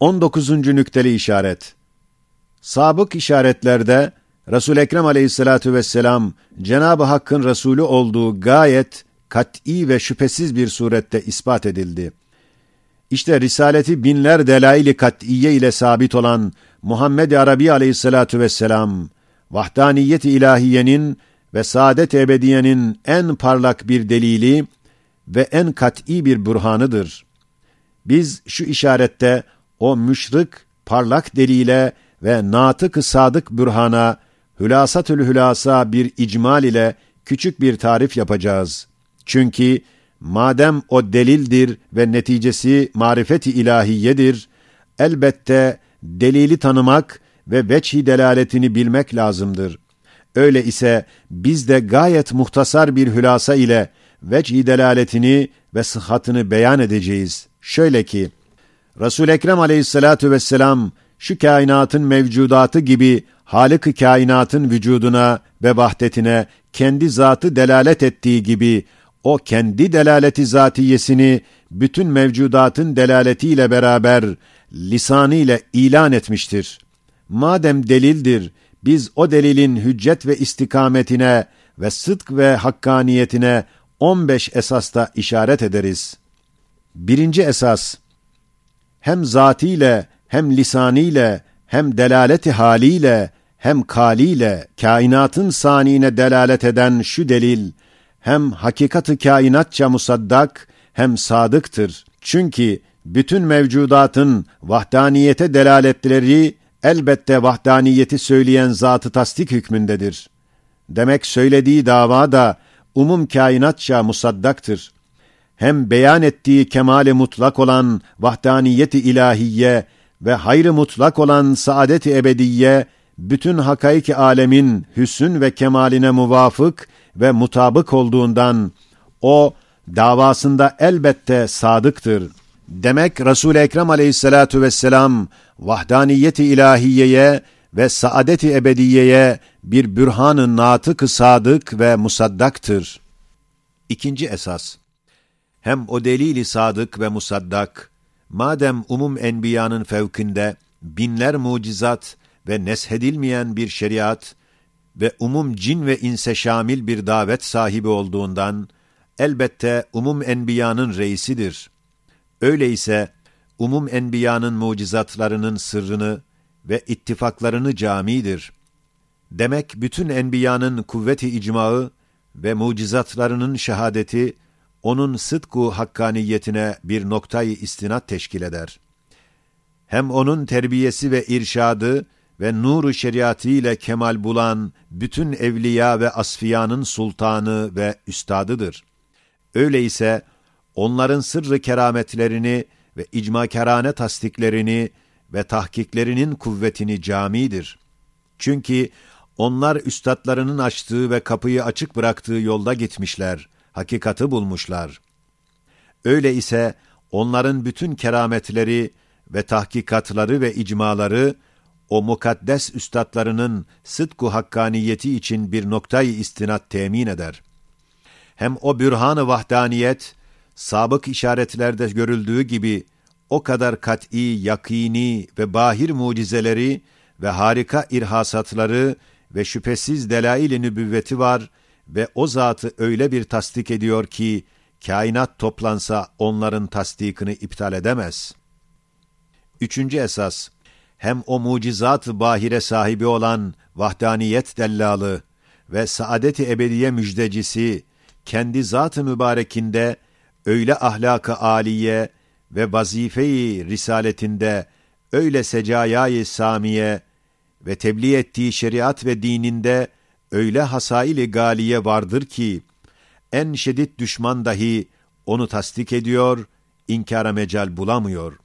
19. nükteli işaret. Sabık işaretlerde Resul Ekrem Aleyhissalatu vesselam Cenab-ı Hakk'ın Resulü olduğu gayet kat'î ve şüphesiz bir surette ispat edildi. İşte risaleti binler delail-i kat'iye ile sabit olan Muhammed Arabi Aleyhissalatu vesselam vahdaniyet-i ilahiyenin ve saadet ebediyenin en parlak bir delili ve en kat'î bir burhanıdır. Biz şu işarette o müşrik, parlak delile ve natık sadık bürhana, hülasatül hülasa bir icmal ile küçük bir tarif yapacağız. Çünkü madem o delildir ve neticesi marifeti ilahiyedir, elbette delili tanımak ve veçhi delaletini bilmek lazımdır. Öyle ise biz de gayet muhtasar bir hülasa ile veçhi delaletini ve sıhhatını beyan edeceğiz. Şöyle ki, Resul Ekrem Aleyhissalatu vesselam şu kainatın mevcudatı gibi Halık-ı kainatın vücuduna ve vahdetine kendi zatı delalet ettiği gibi o kendi delaleti zatiyesini bütün mevcudatın delaletiyle beraber lisanı ile ilan etmiştir. Madem delildir, biz o delilin hüccet ve istikametine ve sıdk ve hakkaniyetine 15 esasta işaret ederiz. Birinci esas, hem zatiyle, hem lisaniyle, hem delaleti haliyle, hem kaliyle, kainatın sanine delalet eden şu delil, hem hakikatı kainatça musaddak, hem sadıktır. Çünkü bütün mevcudatın vahdaniyete delaletleri, elbette vahdaniyeti söyleyen zatı tasdik hükmündedir. Demek söylediği dava da, umum kainatça musaddaktır hem beyan ettiği kemale mutlak olan vahdaniyeti ilahiye ve hayrı mutlak olan saadet-i ebediye, bütün hakaiki alemin hüsün ve kemaline muvafık ve mutabık olduğundan, o, davasında elbette sadıktır. Demek Resul-i Ekrem aleyhissalatu vesselam, vahdaniyeti ilahiyeye ve saadet-i ebediyeye bir bürhan-ı natık sadık ve musaddaktır. İkinci esas, hem o delili sadık ve musaddak, madem umum enbiyanın fevkinde binler mucizat ve neshedilmeyen bir şeriat ve umum cin ve inse şamil bir davet sahibi olduğundan, elbette umum enbiyanın reisidir. Öyleyse, umum enbiyanın mucizatlarının sırrını ve ittifaklarını camidir. Demek bütün enbiyanın kuvveti icmağı ve mucizatlarının şehadeti, onun sıdku hakkaniyetine bir noktayı istinat teşkil eder. Hem onun terbiyesi ve irşadı ve nuru şeriatı ile kemal bulan bütün evliya ve asfiyanın sultanı ve üstadıdır. Öyleyse onların sırrı kerametlerini ve icmakerane tasdiklerini ve tahkiklerinin kuvvetini camidir. Çünkü onlar üstadlarının açtığı ve kapıyı açık bıraktığı yolda gitmişler hakikati bulmuşlar. Öyle ise onların bütün kerametleri ve tahkikatları ve icmaları o mukaddes üstadlarının sıdku hakkaniyeti için bir noktayı istinat temin eder. Hem o bürhan-ı vahdaniyet, sabık işaretlerde görüldüğü gibi o kadar kat'i, yakini ve bahir mucizeleri ve harika irhasatları ve şüphesiz delail-i nübüvveti var ve o zatı öyle bir tasdik ediyor ki, kainat toplansa onların tasdikini iptal edemez. Üçüncü esas, hem o mucizat-ı bahire sahibi olan vahdaniyet dellalı ve saadet-i ebediye müjdecisi, kendi zat-ı mübarekinde öyle ahlak-ı âliye ve vazife-i risaletinde öyle secayayı samiye ve tebliğ ettiği şeriat ve dininde öyle hasaili galiye vardır ki, en şiddet düşman dahi onu tasdik ediyor, inkara mecal bulamıyor.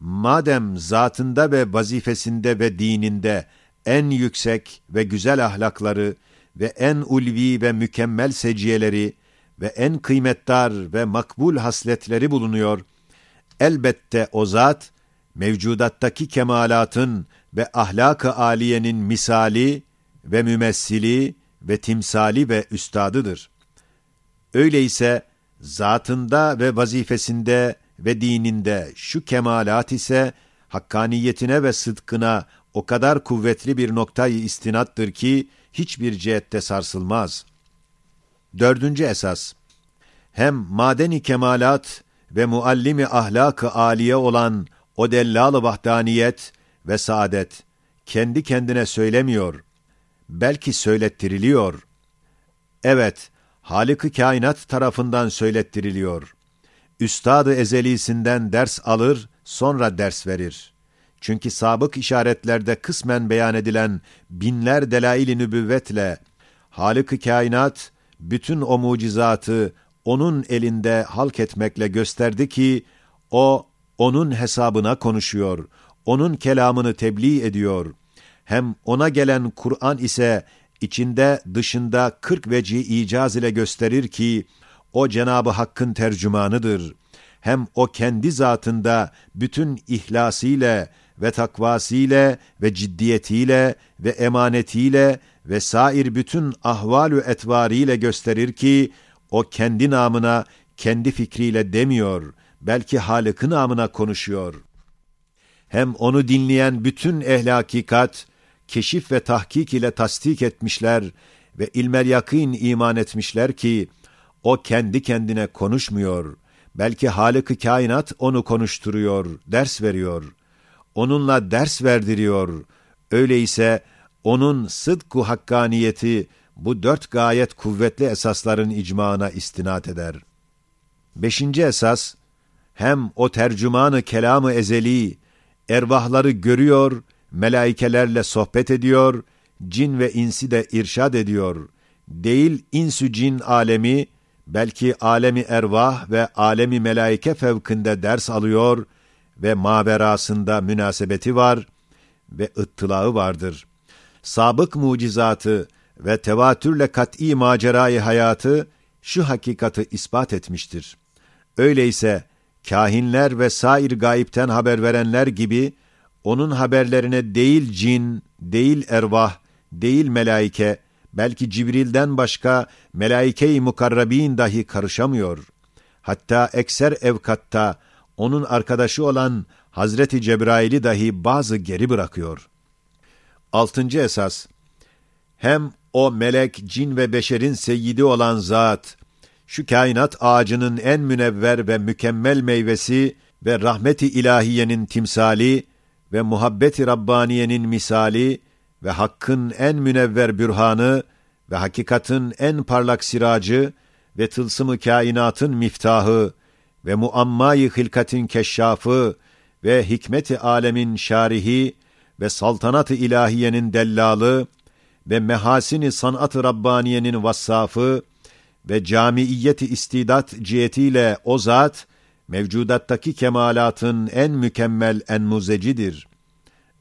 Madem zatında ve vazifesinde ve dininde en yüksek ve güzel ahlakları ve en ulvi ve mükemmel seciyeleri ve en kıymetdar ve makbul hasletleri bulunuyor, elbette o zat, mevcudattaki kemalatın ve ahlak-ı aliyenin misali ve mümessili ve timsali ve üstadıdır. Öyleyse zatında ve vazifesinde ve dininde şu kemalat ise hakkaniyetine ve sıdkına o kadar kuvvetli bir noktayı istinattır ki, hiçbir cihette sarsılmaz. Dördüncü esas, hem madeni kemalat ve muallimi ahlak-ı âliye olan o dellal-ı vahdaniyet ve saadet, kendi kendine söylemiyor, belki söylettiriliyor. Evet, Halık-ı kainat tarafından söylettiriliyor. Üstad-ı ezelisinden ders alır, sonra ders verir. Çünkü sabık işaretlerde kısmen beyan edilen binler delail-i nübüvvetle Halık-ı kainat bütün o mucizatı onun elinde halk etmekle gösterdi ki o onun hesabına konuşuyor, onun kelamını tebliğ ediyor. Hem ona gelen Kur'an ise içinde dışında kırk veci icaz ile gösterir ki o Cenabı Hakk'ın tercümanıdır. Hem o kendi zatında bütün ihlasıyla ve takvasıyla ve ciddiyetiyle ve emanetiyle ve sair bütün ahvalü etvariyle gösterir ki o kendi namına, kendi fikriyle demiyor, belki Halık'ın namına konuşuyor. Hem onu dinleyen bütün ehli hakikat, keşif ve tahkik ile tasdik etmişler ve ilmel yakîn iman etmişler ki, o kendi kendine konuşmuyor. Belki Halık-ı kainat onu konuşturuyor, ders veriyor. Onunla ders verdiriyor. Öyleyse onun sıdku hakkaniyeti bu dört gayet kuvvetli esasların icmağına istinat eder. Beşinci esas, hem o tercümanı kelamı ezeli, ervahları görüyor, melaikelerle sohbet ediyor, cin ve insi de irşad ediyor. Değil insü cin alemi, belki alemi ervah ve alemi melaike fevkinde ders alıyor ve maberasında münasebeti var ve ıttılağı vardır. Sabık mucizatı ve tevatürle kat'î macerayı hayatı şu hakikati ispat etmiştir. Öyleyse kahinler ve sair gayipten haber verenler gibi onun haberlerine değil cin, değil ervah, değil melaike, belki Cibril'den başka melaike-i mukarrabin dahi karışamıyor. Hatta ekser evkatta onun arkadaşı olan Hazreti Cebrail'i dahi bazı geri bırakıyor. Altıncı esas, hem o melek, cin ve beşerin seyyidi olan zat, şu kainat ağacının en münevver ve mükemmel meyvesi ve rahmeti ilahiyenin timsali ve muhabbeti Rabbaniye'nin misali ve hakkın en münevver bürhanı ve hakikatin en parlak siracı ve tılsımı kainatın miftahı ve muammayı hilkatin keşşafı ve hikmeti alemin şarihi ve saltanat-ı ilahiyenin dellalı ve mehasini sanat-ı Rabbaniye'nin vassafı ve camiiyeti istidat cihetiyle o zat, mevcudattaki kemalatın en mükemmel en muzecidir.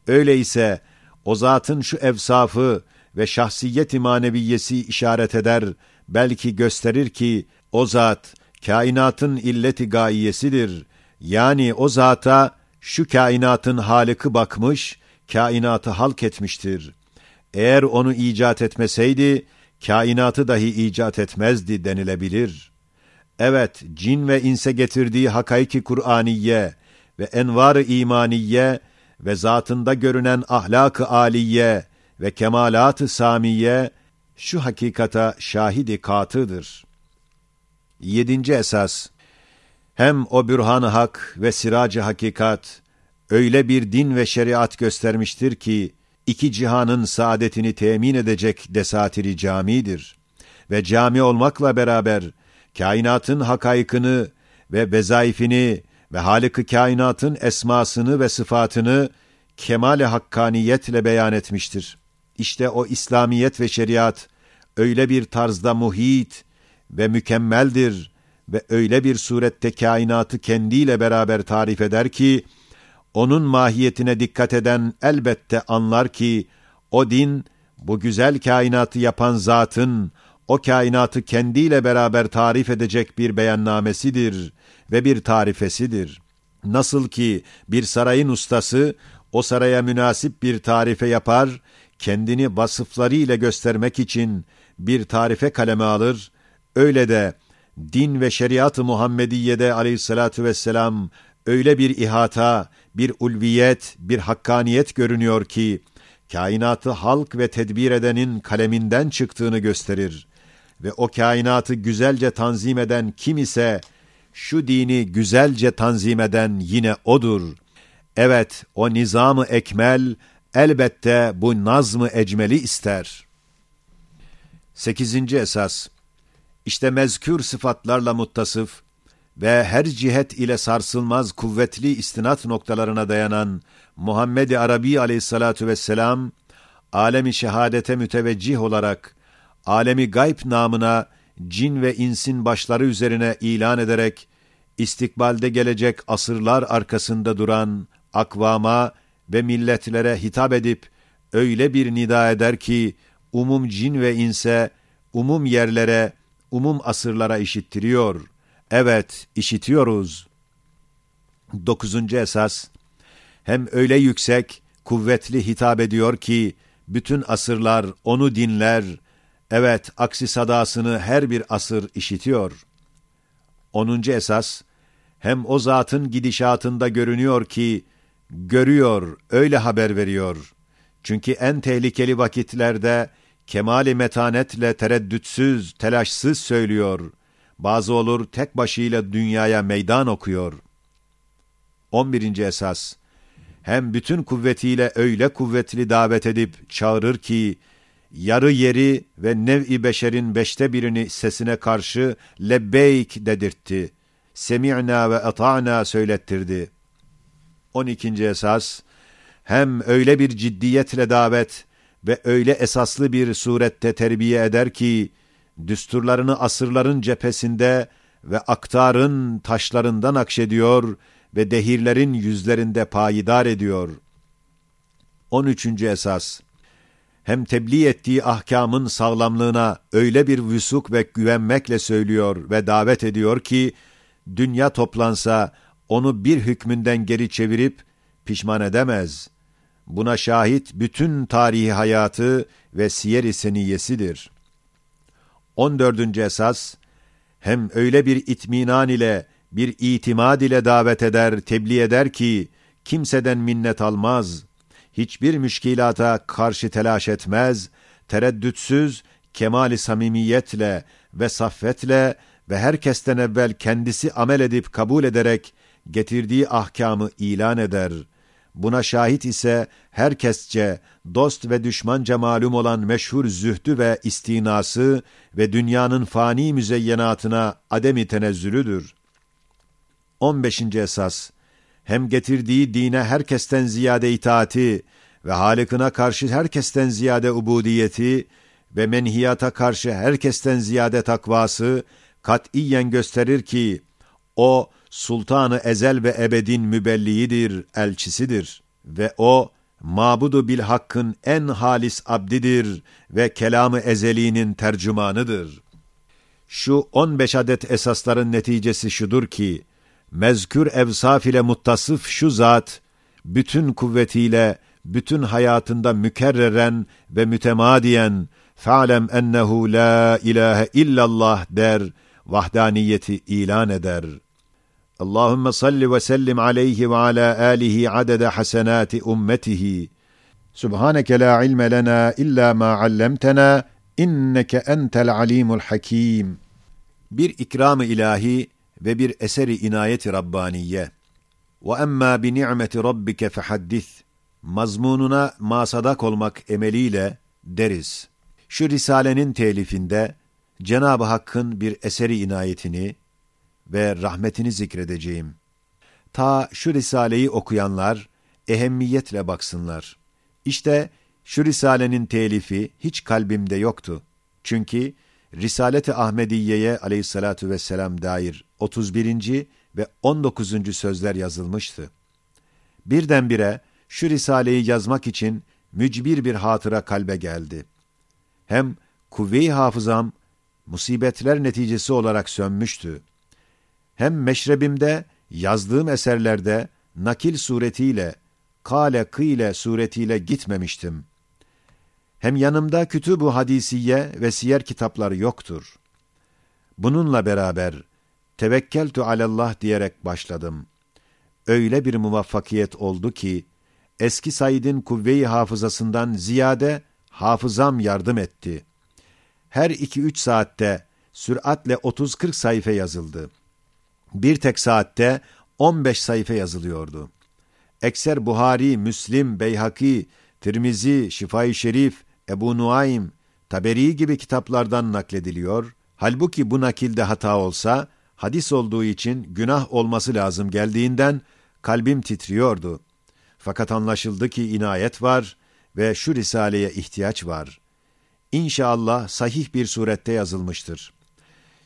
Öyleyse o zatın şu evsafı ve şahsiyet-i maneviyesi işaret eder, belki gösterir ki o zat kainatın illeti gayesidir. Yani o zata şu kainatın halıkı bakmış, kainatı halk etmiştir. Eğer onu icat etmeseydi, kainatı dahi icat etmezdi denilebilir. Evet, cin ve inse getirdiği hakaiki Kur'aniye ve envar-ı imaniye ve zatında görünen ahlak-ı aliye ve kemalat-ı samiye şu hakikata şahidi katıdır. Yedinci esas, hem o bürhan-ı hak ve siracı hakikat öyle bir din ve şeriat göstermiştir ki, iki cihanın saadetini temin edecek desatiri camidir. Ve cami olmakla beraber, kainatın hakaykını ve vezaifini ve Halık-ı kainatın esmasını ve sıfatını kemal-i hakkaniyetle beyan etmiştir. İşte o İslamiyet ve şeriat öyle bir tarzda muhit ve mükemmeldir ve öyle bir surette kainatı kendiyle beraber tarif eder ki, onun mahiyetine dikkat eden elbette anlar ki, o din, bu güzel kainatı yapan zatın, o kainatı kendiyle beraber tarif edecek bir beyannamesidir ve bir tarifesidir. Nasıl ki bir sarayın ustası, o saraya münasip bir tarife yapar, kendini vasıfları ile göstermek için bir tarife kaleme alır, öyle de din ve şeriat-ı Muhammediye'de aleyhissalatu vesselam öyle bir ihata, bir ulviyet, bir hakkaniyet görünüyor ki, kainatı halk ve tedbir edenin kaleminden çıktığını gösterir. Ve o kainatı güzelce tanzim eden kim ise, şu dini güzelce tanzim eden yine odur. Evet, o nizamı ekmel, elbette bu nazmı ecmeli ister. Sekizinci esas, işte mezkür sıfatlarla muttasıf ve her cihet ile sarsılmaz kuvvetli istinat noktalarına dayanan Muhammed-i Arabi aleyhissalatu vesselam, alemi şehadete müteveccih olarak, alemi gayb namına cin ve insin başları üzerine ilan ederek, istikbalde gelecek asırlar arkasında duran akvama ve milletlere hitap edip, öyle bir nida eder ki, umum cin ve inse, umum yerlere, umum asırlara işittiriyor. Evet, işitiyoruz. Dokuzuncu esas, hem öyle yüksek, kuvvetli hitap ediyor ki, bütün asırlar onu dinler, evet aksi sadasını her bir asır işitiyor. Onuncu esas, hem o zatın gidişatında görünüyor ki, görüyor, öyle haber veriyor. Çünkü en tehlikeli vakitlerde, kemali metanetle tereddütsüz, telaşsız söylüyor. Bazı olur tek başıyla dünyaya meydan okuyor. 11. esas hem bütün kuvvetiyle öyle kuvvetli davet edip çağırır ki, yarı yeri ve nev-i beşerin beşte birini sesine karşı lebbeyk dedirtti. Semi'na ve ata'na söylettirdi. 12. esas, hem öyle bir ciddiyetle davet ve öyle esaslı bir surette terbiye eder ki, düsturlarını asırların cephesinde ve aktarın taşlarından akşediyor ve dehirlerin yüzlerinde payidar ediyor. 13. esas hem tebliğ ettiği ahkamın sağlamlığına öyle bir vüsuk ve güvenmekle söylüyor ve davet ediyor ki, dünya toplansa onu bir hükmünden geri çevirip pişman edemez. Buna şahit bütün tarihi hayatı ve siyer-i seniyesidir. 14. esas, hem öyle bir itminan ile, bir itimad ile davet eder, tebliğ eder ki, kimseden minnet almaz, hiçbir müşkilata karşı telaş etmez, tereddütsüz, kemali samimiyetle ve saffetle ve herkesten evvel kendisi amel edip kabul ederek getirdiği ahkamı ilan eder. Buna şahit ise herkesçe, dost ve düşmanca malum olan meşhur zühdü ve istinası ve dünyanın fani müzeyyenatına ademi tenezzülüdür. 15. esas hem getirdiği dine herkesten ziyade itaati ve Halık'ına karşı herkesten ziyade ubudiyeti ve menhiyata karşı herkesten ziyade takvası katiyen gösterir ki o sultanı ezel ve ebedin mübelliğidir, elçisidir ve o mabudu bil hakkın en halis abdidir ve kelamı ezeliğinin tercümanıdır. Şu 15 adet esasların neticesi şudur ki, mezkür evsaf ile muttasıf şu zat, bütün kuvvetiyle, bütün hayatında mükerreren ve mütemadiyen, fa'lem ennehu la ilahe illallah der, vahdaniyeti ilan eder. Allahümme salli ve sellim aleyhi ve ala alihi adede hasenati ummetihi. Subhaneke la ilme lena illa ma allamtena inneke entel alimul hakim. Bir ikram-ı ilahi ve bir eseri inayeti Rabbaniye. Ve emma bi ni'meti rabbike fehaddis. Mazmununa masadak olmak emeliyle deriz. Şu Risale'nin telifinde Cenab-ı Hakk'ın bir eseri inayetini ve rahmetini zikredeceğim. Ta şu Risale'yi okuyanlar ehemmiyetle baksınlar. İşte şu Risale'nin telifi hiç kalbimde yoktu. Çünkü Risalet-i Ahmediye'ye aleyhissalatu vesselam dair 31. ve 19. sözler yazılmıştı. Birdenbire şu Risale'yi yazmak için mücbir bir hatıra kalbe geldi. Hem kuvve-i hafızam musibetler neticesi olarak sönmüştü. Hem meşrebimde yazdığım eserlerde nakil suretiyle, kale kıyle suretiyle gitmemiştim. Hem yanımda kütüb-u hadisiye ve siyer kitapları yoktur. Bununla beraber tevekkeltu alallah diyerek başladım. öyle bir muvaffakiyet oldu ki, eski Said'in kuvve-i hafızasından ziyade hafızam yardım etti. Her iki üç saatte süratle 30-40 sayfa yazıldı. Bir tek saatte 15 sayfa yazılıyordu. Ekser Buhari, Müslim, Beyhaki, Tirmizi, Şifai Şerif, Ebu Nuaym, Taberi gibi kitaplardan naklediliyor. Halbuki bu nakilde hata olsa, hadis olduğu için günah olması lazım geldiğinden kalbim titriyordu. Fakat anlaşıldı ki inayet var ve şu risaleye ihtiyaç var. İnşallah sahih bir surette yazılmıştır.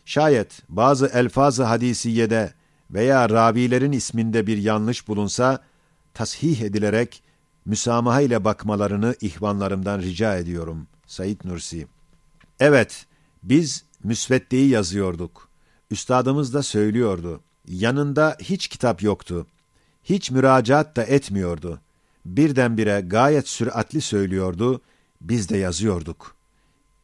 Şayet bazı elfaz-ı hadisiyede veya ravilerin isminde bir yanlış bulunsa, tasih edilerek müsamaha ile bakmalarını ihvanlarımdan rica ediyorum. Said Nursi Evet, biz müsveddeyi yazıyorduk. Üstadımız da söylüyordu. Yanında hiç kitap yoktu. Hiç müracaat da etmiyordu. Birdenbire gayet süratli söylüyordu. Biz de yazıyorduk.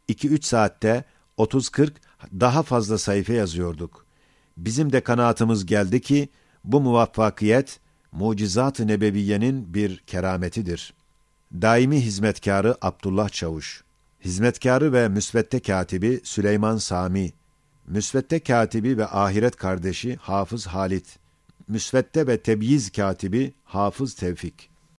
2-3 saatte 30-40 daha fazla sayfa yazıyorduk. Bizim de kanaatımız geldi ki bu muvaffakiyet mucizat-ı nebeviyenin bir kerametidir. Daimi hizmetkarı Abdullah Çavuş, hizmetkarı ve müsvedde katibi Süleyman Sami, müsvedde katibi ve ahiret kardeşi Hafız Halit, müsvedde ve tebyiz katibi Hafız Tevfik.